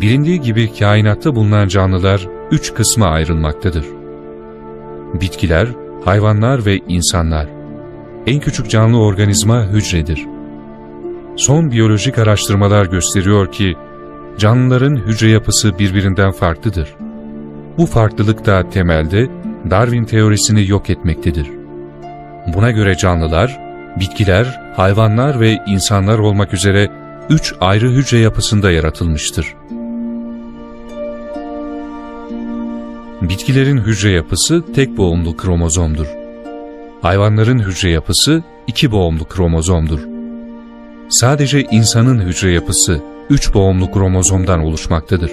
Bilindiği gibi kainatta bulunan canlılar üç kısma ayrılmaktadır. Bitkiler, hayvanlar ve insanlar. En küçük canlı organizma hücredir. Son biyolojik araştırmalar gösteriyor ki, canlıların hücre yapısı birbirinden farklıdır. Bu farklılık da temelde Darwin teorisini yok etmektedir. Buna göre canlılar, bitkiler, hayvanlar ve insanlar olmak üzere üç ayrı hücre yapısında yaratılmıştır. Bitkilerin hücre yapısı tek boğumlu kromozomdur. Hayvanların hücre yapısı iki boğumlu kromozomdur. Sadece insanın hücre yapısı üç boğumlu kromozomdan oluşmaktadır.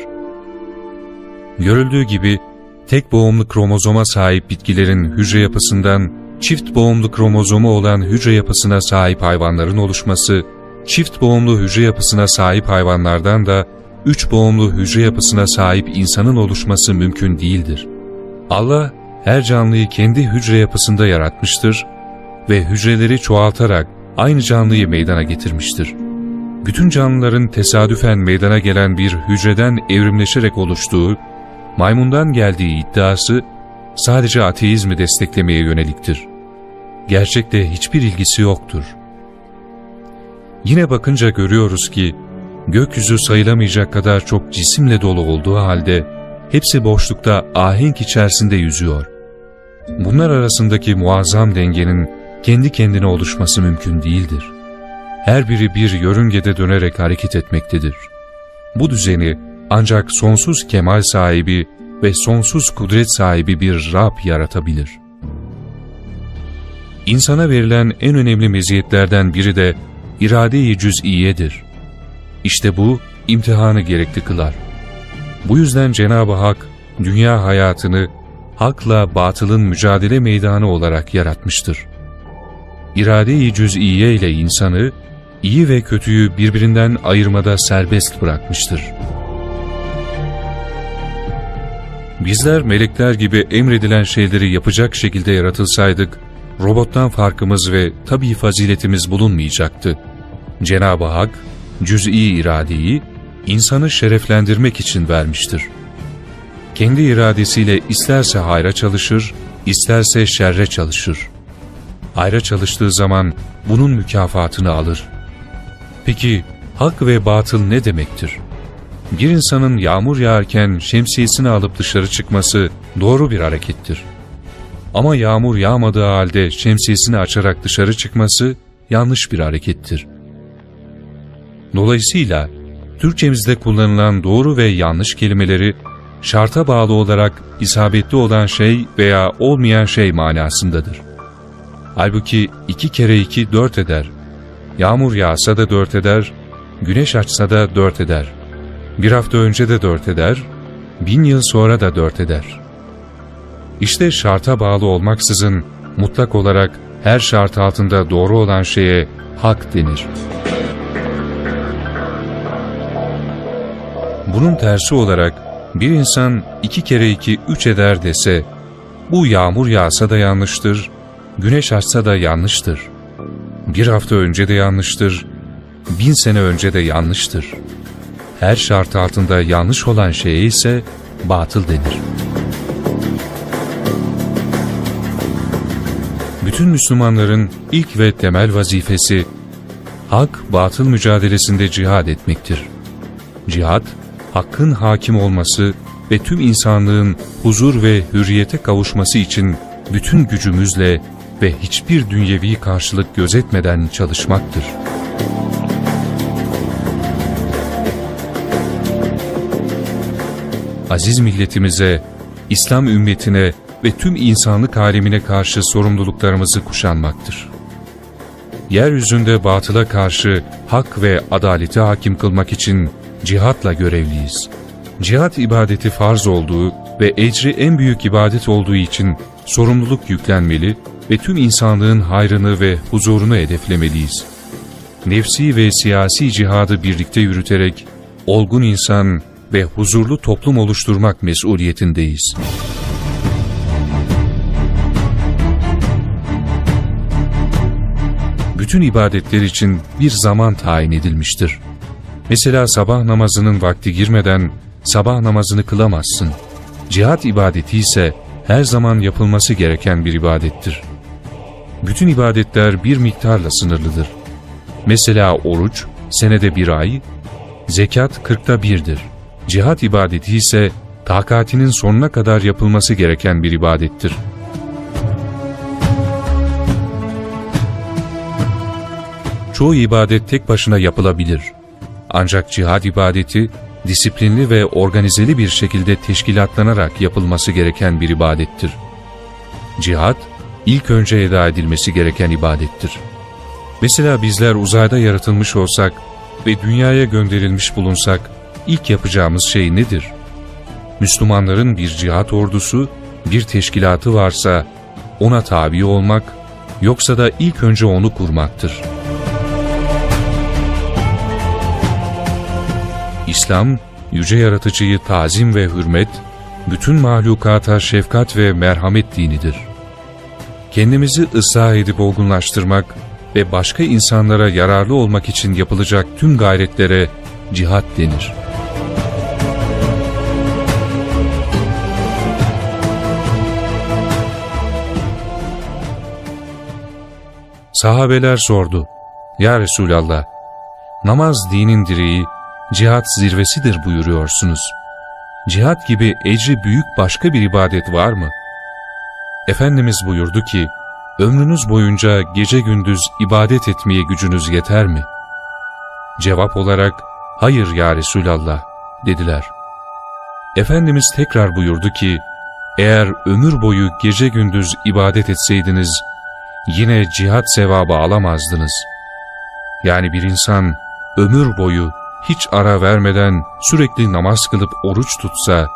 Görüldüğü gibi tek boğumlu kromozoma sahip bitkilerin hücre yapısından çift boğumlu kromozomu olan hücre yapısına sahip hayvanların oluşması, çift boğumlu hücre yapısına sahip hayvanlardan da üç boğumlu hücre yapısına sahip insanın oluşması mümkün değildir. Allah her canlıyı kendi hücre yapısında yaratmıştır ve hücreleri çoğaltarak aynı canlıyı meydana getirmiştir. Bütün canlıların tesadüfen meydana gelen bir hücreden evrimleşerek oluştuğu, maymundan geldiği iddiası sadece ateizmi desteklemeye yöneliktir. Gerçekte hiçbir ilgisi yoktur. Yine bakınca görüyoruz ki, gökyüzü sayılamayacak kadar çok cisimle dolu olduğu halde, hepsi boşlukta ahenk içerisinde yüzüyor. Bunlar arasındaki muazzam dengenin kendi kendine oluşması mümkün değildir. Her biri bir yörüngede dönerek hareket etmektedir. Bu düzeni ancak sonsuz kemal sahibi ve sonsuz kudret sahibi bir Rab yaratabilir. İnsana verilen en önemli meziyetlerden biri de irade-i cüz'iyedir. İşte bu imtihanı gerekli kılar. Bu yüzden Cenab-ı Hak dünya hayatını hakla batılın mücadele meydanı olarak yaratmıştır. İrade-i cüz'iye ile insanı iyi ve kötüyü birbirinden ayırmada serbest bırakmıştır. Bizler melekler gibi emredilen şeyleri yapacak şekilde yaratılsaydık, robottan farkımız ve tabii faziletimiz bulunmayacaktı. Cenab-ı Hak, cüz'i iradeyi insanı şereflendirmek için vermiştir. Kendi iradesiyle isterse hayra çalışır, isterse şerre çalışır. Hayra çalıştığı zaman bunun mükafatını alır. Peki hak ve batıl ne demektir? Bir insanın yağmur yağarken şemsiyesini alıp dışarı çıkması doğru bir harekettir. Ama yağmur yağmadığı halde şemsiyesini açarak dışarı çıkması yanlış bir harekettir. Dolayısıyla Türkçemizde kullanılan doğru ve yanlış kelimeleri şarta bağlı olarak isabetli olan şey veya olmayan şey manasındadır. Halbuki iki kere iki dört eder. Yağmur yağsa da dört eder, güneş açsa da dört eder. Bir hafta önce de dört eder, bin yıl sonra da dört eder. İşte şarta bağlı olmaksızın mutlak olarak her şart altında doğru olan şeye hak denir. Bunun tersi olarak bir insan iki kere iki üç eder dese, bu yağmur yağsa da yanlıştır, güneş açsa da yanlıştır. Bir hafta önce de yanlıştır, bin sene önce de yanlıştır. Her şart altında yanlış olan şeye ise batıl denir. Bütün Müslümanların ilk ve temel vazifesi, hak-batıl mücadelesinde cihad etmektir. Cihad, hakkın hakim olması ve tüm insanlığın huzur ve hürriyete kavuşması için bütün gücümüzle ve hiçbir dünyevi karşılık gözetmeden çalışmaktır. Aziz milletimize, İslam ümmetine ve tüm insanlık alemine karşı sorumluluklarımızı kuşanmaktır. Yeryüzünde batıla karşı hak ve adaleti hakim kılmak için cihatla görevliyiz. Cihat ibadeti farz olduğu ve ecri en büyük ibadet olduğu için sorumluluk yüklenmeli ve tüm insanlığın hayrını ve huzurunu hedeflemeliyiz. Nefsi ve siyasi cihadı birlikte yürüterek olgun insan ve huzurlu toplum oluşturmak mesuliyetindeyiz. Bütün ibadetler için bir zaman tayin edilmiştir. Mesela sabah namazının vakti girmeden sabah namazını kılamazsın. Cihat ibadeti ise her zaman yapılması gereken bir ibadettir. Bütün ibadetler bir miktarla sınırlıdır. Mesela oruç senede bir ay, zekat kırkta birdir. Cihat ibadeti ise takatinin sonuna kadar yapılması gereken bir ibadettir. Çoğu ibadet tek başına yapılabilir. Ancak cihad ibadeti disiplinli ve organizeli bir şekilde teşkilatlanarak yapılması gereken bir ibadettir. Cihad, ilk önce eda edilmesi gereken ibadettir. Mesela bizler uzayda yaratılmış olsak ve dünyaya gönderilmiş bulunsak, ilk yapacağımız şey nedir? Müslümanların bir cihat ordusu, bir teşkilatı varsa ona tabi olmak, yoksa da ilk önce onu kurmaktır. İslam, yüce yaratıcıyı tazim ve hürmet, bütün mahlukata şefkat ve merhamet dinidir. Kendimizi ıslah edip olgunlaştırmak ve başka insanlara yararlı olmak için yapılacak tüm gayretlere cihat denir. Sahabeler sordu, Ya Resulallah, namaz dinin direği, cihat zirvesidir buyuruyorsunuz. Cihat gibi ecri büyük başka bir ibadet var mı? Efendimiz buyurdu ki, ömrünüz boyunca gece gündüz ibadet etmeye gücünüz yeter mi? Cevap olarak, hayır ya Resulallah dediler. Efendimiz tekrar buyurdu ki, eğer ömür boyu gece gündüz ibadet etseydiniz, yine cihat sevabı alamazdınız. Yani bir insan ömür boyu hiç ara vermeden sürekli namaz kılıp oruç tutsa,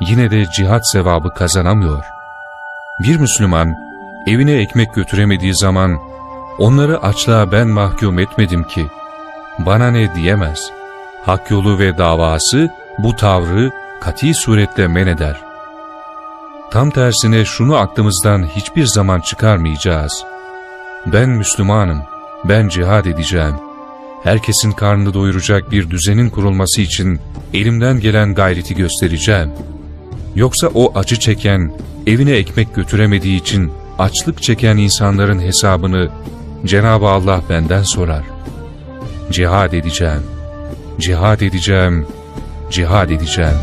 yine de cihat sevabı kazanamıyor. Bir Müslüman, evine ekmek götüremediği zaman, onları açlığa ben mahkum etmedim ki, bana ne diyemez. Hak yolu ve davası bu tavrı kati suretle men eder. Tam tersine şunu aklımızdan hiçbir zaman çıkarmayacağız. Ben Müslümanım, ben cihad edeceğim.'' Herkesin karnını doyuracak bir düzenin kurulması için elimden gelen gayreti göstereceğim. Yoksa o acı çeken, evine ekmek götüremediği için açlık çeken insanların hesabını Cenab-ı Allah benden sorar. Cihad edeceğim, cihad edeceğim, cihad edeceğim.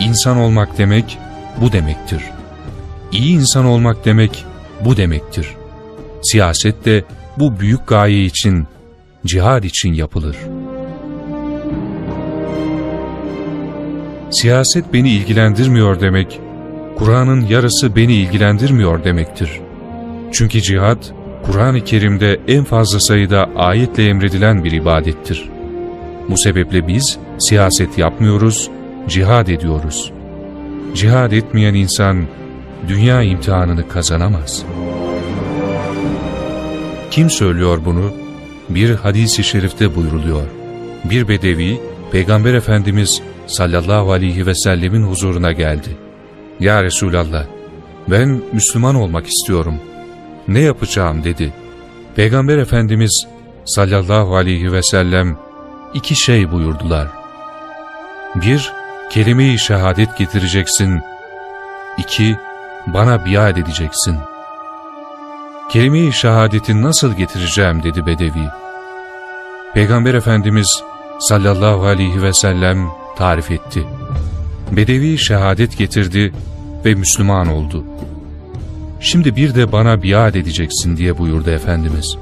İnsan olmak demek bu demektir. İyi insan olmak demek bu demektir. Siyaset de bu büyük gaye için, cihad için yapılır. Siyaset beni ilgilendirmiyor demek, Kur'an'ın yarısı beni ilgilendirmiyor demektir. Çünkü cihad, Kur'an-ı Kerim'de en fazla sayıda ayetle emredilen bir ibadettir. Bu sebeple biz siyaset yapmıyoruz, cihad ediyoruz. Cihad etmeyen insan dünya imtihanını kazanamaz. Kim söylüyor bunu? Bir hadis-i şerifte buyruluyor. Bir bedevi, Peygamber Efendimiz sallallahu aleyhi ve sellemin huzuruna geldi. Ya Resulallah, ben Müslüman olmak istiyorum. Ne yapacağım dedi. Peygamber Efendimiz sallallahu aleyhi ve sellem iki şey buyurdular. Bir, kelime-i şehadet getireceksin. İki, bana biat edeceksin. Kelime-i şehadeti nasıl getireceğim dedi Bedevi. Peygamber Efendimiz sallallahu aleyhi ve sellem tarif etti. Bedevi şehadet getirdi ve Müslüman oldu. Şimdi bir de bana biat edeceksin diye buyurdu Efendimiz.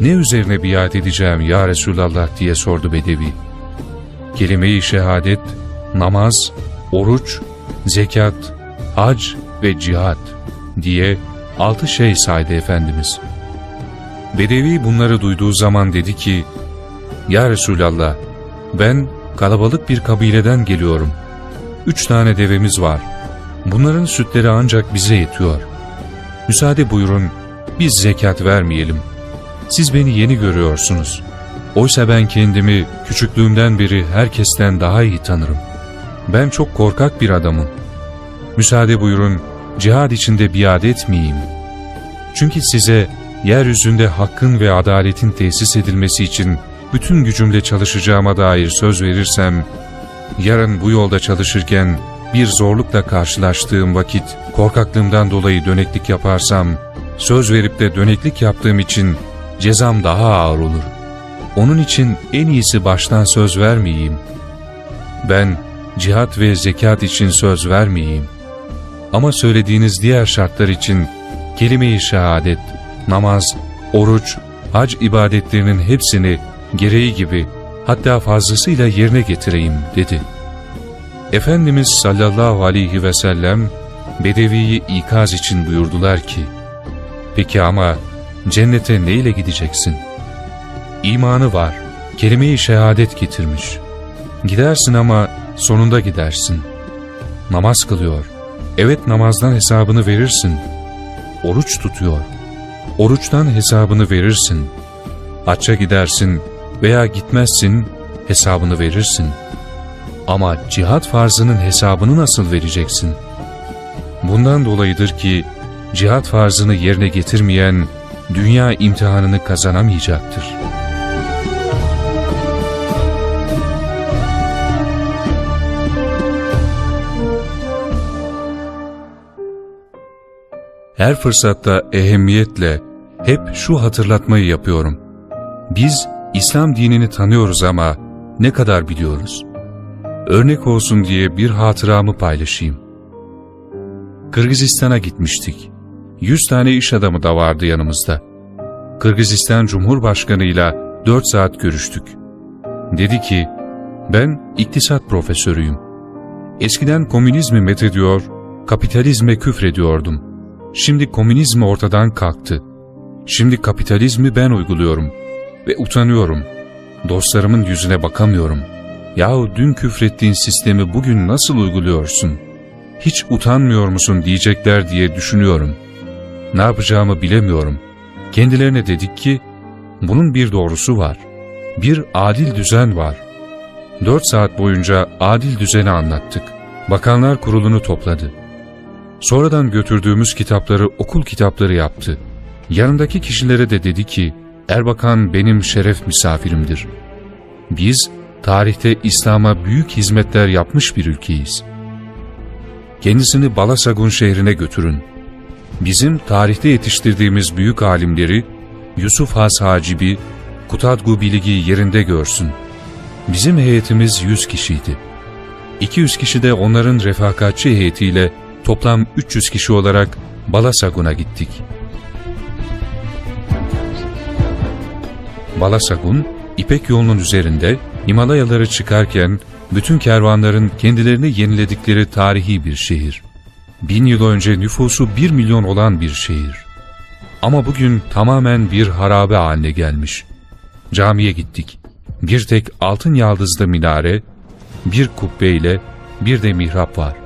Ne üzerine biat edeceğim ya Resulallah diye sordu Bedevi. Kelime-i şehadet, namaz, oruç, zekat, hac ve cihat diye altı şey saydı Efendimiz. Bedevi bunları duyduğu zaman dedi ki, Ya Resulallah, ben kalabalık bir kabileden geliyorum. Üç tane devemiz var. Bunların sütleri ancak bize yetiyor. Müsaade buyurun, biz zekat vermeyelim. Siz beni yeni görüyorsunuz. Oysa ben kendimi küçüklüğümden beri herkesten daha iyi tanırım. Ben çok korkak bir adamım. Müsaade buyurun, cihad içinde biat etmeyeyim. Çünkü size yeryüzünde hakkın ve adaletin tesis edilmesi için bütün gücümle çalışacağıma dair söz verirsem, yarın bu yolda çalışırken bir zorlukla karşılaştığım vakit korkaklığımdan dolayı döneklik yaparsam, söz verip de döneklik yaptığım için cezam daha ağır olur. Onun için en iyisi baştan söz vermeyeyim. Ben cihat ve zekat için söz vermeyeyim. Ama söylediğiniz diğer şartlar için kelime-i şehadet, namaz, oruç, hac ibadetlerinin hepsini gereği gibi hatta fazlasıyla yerine getireyim dedi. Efendimiz sallallahu aleyhi ve sellem Bedevi'yi ikaz için buyurdular ki, Peki ama cennete neyle gideceksin? İmanı var, kelime-i şehadet getirmiş. Gidersin ama sonunda gidersin. Namaz kılıyor. Evet namazdan hesabını verirsin. Oruç tutuyor. Oruçtan hesabını verirsin. Hacca gidersin veya gitmezsin, hesabını verirsin. Ama cihat farzının hesabını nasıl vereceksin? Bundan dolayıdır ki, cihat farzını yerine getirmeyen, dünya imtihanını kazanamayacaktır. Her fırsatta ehemmiyetle hep şu hatırlatmayı yapıyorum. Biz İslam dinini tanıyoruz ama ne kadar biliyoruz? Örnek olsun diye bir hatıramı paylaşayım. Kırgızistan'a gitmiştik. Yüz tane iş adamı da vardı yanımızda. Kırgızistan Cumhurbaşkanı ile dört saat görüştük. Dedi ki, ben iktisat profesörüyüm. Eskiden komünizmi methediyor, kapitalizme küfrediyordum. Şimdi komünizm ortadan kalktı. Şimdi kapitalizmi ben uyguluyorum ve utanıyorum. Dostlarımın yüzüne bakamıyorum. Yahu dün küfrettiğin sistemi bugün nasıl uyguluyorsun? Hiç utanmıyor musun diyecekler diye düşünüyorum. Ne yapacağımı bilemiyorum. Kendilerine dedik ki, bunun bir doğrusu var. Bir adil düzen var. Dört saat boyunca adil düzeni anlattık. Bakanlar kurulunu topladı. Sonradan götürdüğümüz kitapları okul kitapları yaptı. Yanındaki kişilere de dedi ki, Erbakan benim şeref misafirimdir. Biz tarihte İslam'a büyük hizmetler yapmış bir ülkeyiz. Kendisini Balasagun şehrine götürün. Bizim tarihte yetiştirdiğimiz büyük alimleri Yusuf Has Hacibi, Kutadgu Biligi yerinde görsün. Bizim heyetimiz 100 kişiydi. 200 kişi de onların refakatçi heyetiyle toplam 300 kişi olarak Balasagun'a gittik. Balasagun, İpek yolunun üzerinde Himalayaları çıkarken bütün kervanların kendilerini yeniledikleri tarihi bir şehir. Bin yıl önce nüfusu bir milyon olan bir şehir. Ama bugün tamamen bir harabe haline gelmiş. Camiye gittik. Bir tek altın yaldızlı minare, bir kubbeyle bir de mihrap var.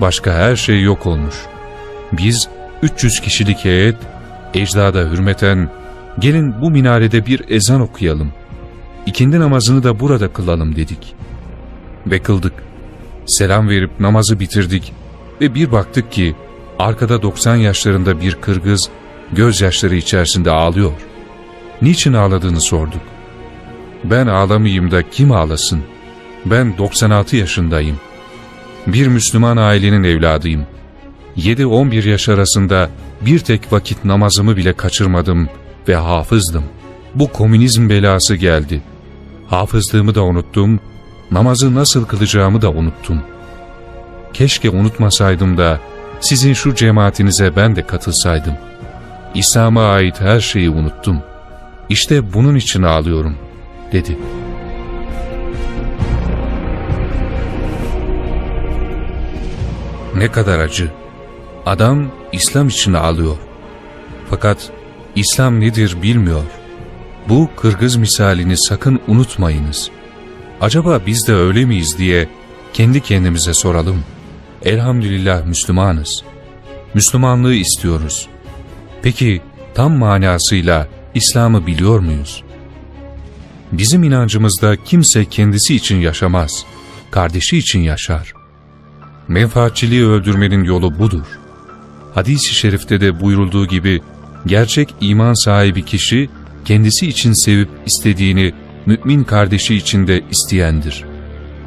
Başka her şey yok olmuş. Biz 300 kişilik heyet, ecdada hürmeten, gelin bu minarede bir ezan okuyalım. İkindi namazını da burada kılalım dedik. Ve kıldık. Selam verip namazı bitirdik ve bir baktık ki arkada 90 yaşlarında bir Kırgız gözyaşları içerisinde ağlıyor. Niçin ağladığını sorduk. Ben ağlamayayım da kim ağlasın? Ben 96 yaşındayım. Bir Müslüman ailenin evladıyım. 7-11 yaş arasında bir tek vakit namazımı bile kaçırmadım ve hafızdım. Bu komünizm belası geldi. Hafızlığımı da unuttum, namazı nasıl kılacağımı da unuttum. Keşke unutmasaydım da sizin şu cemaatinize ben de katılsaydım. İslam'a ait her şeyi unuttum. İşte bunun için ağlıyorum, dedi. Ne kadar acı. Adam İslam için ağlıyor. Fakat İslam nedir bilmiyor. Bu Kırgız misalini sakın unutmayınız. Acaba biz de öyle miyiz diye kendi kendimize soralım. Elhamdülillah Müslümanız. Müslümanlığı istiyoruz. Peki tam manasıyla İslam'ı biliyor muyuz? Bizim inancımızda kimse kendisi için yaşamaz, kardeşi için yaşar. Menfaatçiliği öldürmenin yolu budur. Hadis-i şerifte de buyurulduğu gibi gerçek iman sahibi kişi kendisi için sevip istediğini mümin kardeşi için de isteyendir.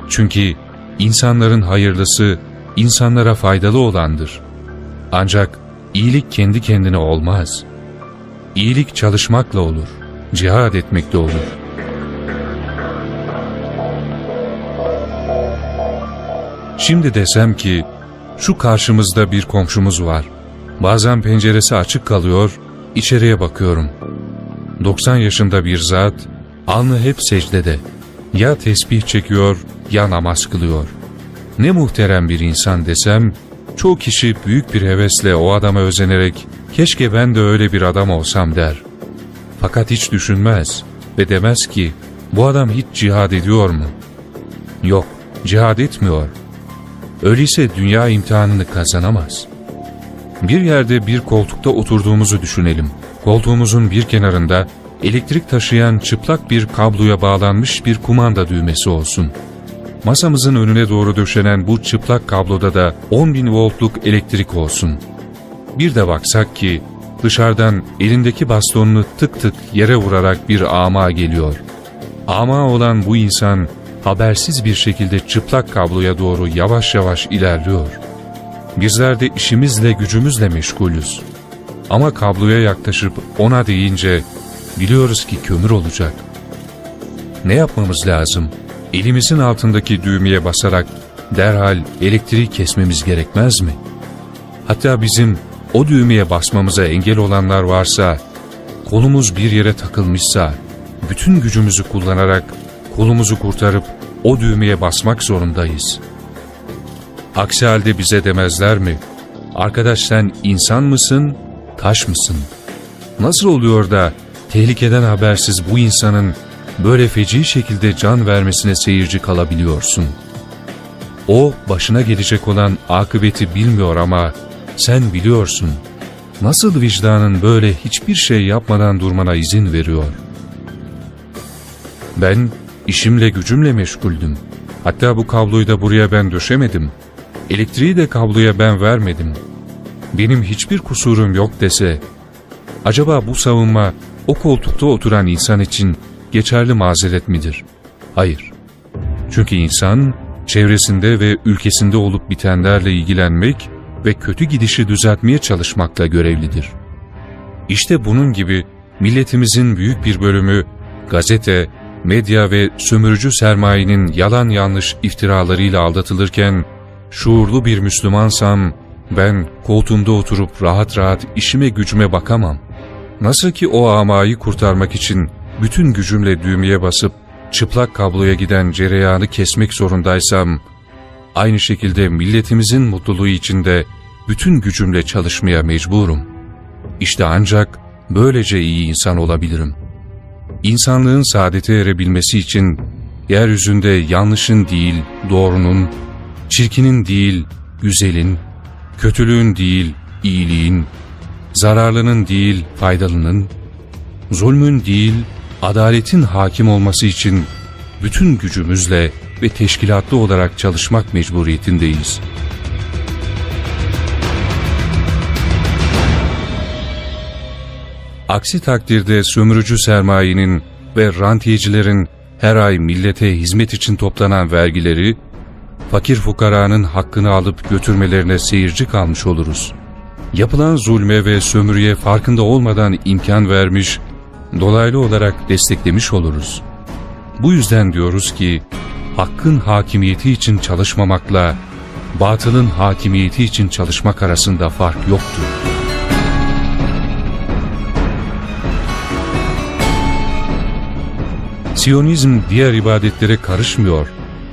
Çünkü insanların hayırlısı insanlara faydalı olandır. Ancak iyilik kendi kendine olmaz. İyilik çalışmakla olur, cihad etmekle olur. Şimdi desem ki, şu karşımızda bir komşumuz var. Bazen penceresi açık kalıyor, içeriye bakıyorum. 90 yaşında bir zat, alnı hep secdede. Ya tesbih çekiyor, ya namaz kılıyor. Ne muhterem bir insan desem, çoğu kişi büyük bir hevesle o adama özenerek, keşke ben de öyle bir adam olsam der. Fakat hiç düşünmez ve demez ki, bu adam hiç cihad ediyor mu? Yok, cihad etmiyor. Öyleyse dünya imtihanını kazanamaz. Bir yerde bir koltukta oturduğumuzu düşünelim. Koltuğumuzun bir kenarında elektrik taşıyan çıplak bir kabloya bağlanmış bir kumanda düğmesi olsun. Masamızın önüne doğru döşenen bu çıplak kabloda da 10.000 voltluk elektrik olsun. Bir de baksak ki dışarıdan elindeki bastonunu tık tık yere vurarak bir ama geliyor. Ama olan bu insan habersiz bir şekilde çıplak kabloya doğru yavaş yavaş ilerliyor. Bizler de işimizle gücümüzle meşgulüz. Ama kabloya yaklaşıp ona deyince biliyoruz ki kömür olacak. Ne yapmamız lazım? Elimizin altındaki düğmeye basarak derhal elektriği kesmemiz gerekmez mi? Hatta bizim o düğmeye basmamıza engel olanlar varsa, kolumuz bir yere takılmışsa, bütün gücümüzü kullanarak kolumuzu kurtarıp o düğmeye basmak zorundayız. Aksi halde bize demezler mi? Arkadaş sen insan mısın, taş mısın? Nasıl oluyor da tehlikeden habersiz bu insanın böyle feci şekilde can vermesine seyirci kalabiliyorsun? O başına gelecek olan akıbeti bilmiyor ama sen biliyorsun. Nasıl vicdanın böyle hiçbir şey yapmadan durmana izin veriyor? Ben işimle gücümle meşguldüm. Hatta bu kabloyu da buraya ben döşemedim. Elektriği de kabloya ben vermedim. Benim hiçbir kusurum yok dese, acaba bu savunma o koltukta oturan insan için geçerli mazeret midir? Hayır. Çünkü insan çevresinde ve ülkesinde olup bitenlerle ilgilenmek ve kötü gidişi düzeltmeye çalışmakla görevlidir. İşte bunun gibi milletimizin büyük bir bölümü gazete, medya ve sömürücü sermayenin yalan yanlış iftiralarıyla aldatılırken, şuurlu bir Müslümansam, ben koltuğumda oturup rahat rahat işime gücüme bakamam. Nasıl ki o amayı kurtarmak için bütün gücümle düğmeye basıp çıplak kabloya giden cereyanı kesmek zorundaysam, aynı şekilde milletimizin mutluluğu içinde bütün gücümle çalışmaya mecburum. İşte ancak böylece iyi insan olabilirim. İnsanlığın saadete erebilmesi için yeryüzünde yanlışın değil doğrunun, çirkinin değil güzelin, kötülüğün değil iyiliğin, zararlının değil faydalının, zulmün değil adaletin hakim olması için bütün gücümüzle ve teşkilatlı olarak çalışmak mecburiyetindeyiz. Aksi takdirde sömürücü sermayenin ve rantiyecilerin her ay millete hizmet için toplanan vergileri, fakir fukaranın hakkını alıp götürmelerine seyirci kalmış oluruz. Yapılan zulme ve sömürüye farkında olmadan imkan vermiş, dolaylı olarak desteklemiş oluruz. Bu yüzden diyoruz ki, hakkın hakimiyeti için çalışmamakla, batılın hakimiyeti için çalışmak arasında fark yoktur. Siyonizm diğer ibadetlere karışmıyor.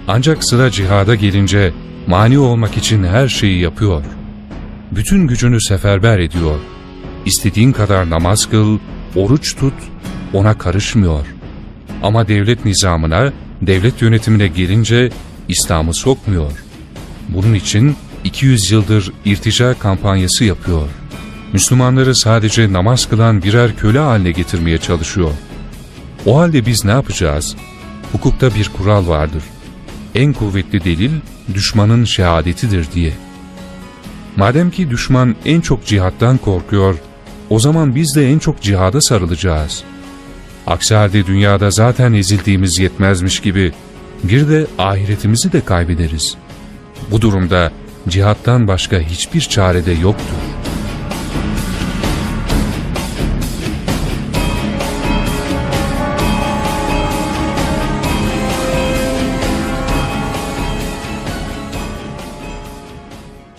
Ancak sıra cihada gelince mani olmak için her şeyi yapıyor. Bütün gücünü seferber ediyor. İstediğin kadar namaz kıl, oruç tut, ona karışmıyor. Ama devlet nizamına, devlet yönetimine gelince İslam'ı sokmuyor. Bunun için 200 yıldır irtica kampanyası yapıyor. Müslümanları sadece namaz kılan birer köle haline getirmeye çalışıyor. O halde biz ne yapacağız? Hukukta bir kural vardır. En kuvvetli delil düşmanın şehadetidir diye. Madem ki düşman en çok cihattan korkuyor, o zaman biz de en çok cihada sarılacağız. Aksi halde dünyada zaten ezildiğimiz yetmezmiş gibi bir de ahiretimizi de kaybederiz. Bu durumda cihattan başka hiçbir çare de yoktur.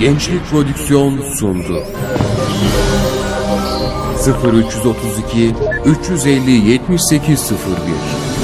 Gençlik Prodüksiyon sundu. 0332 350 7801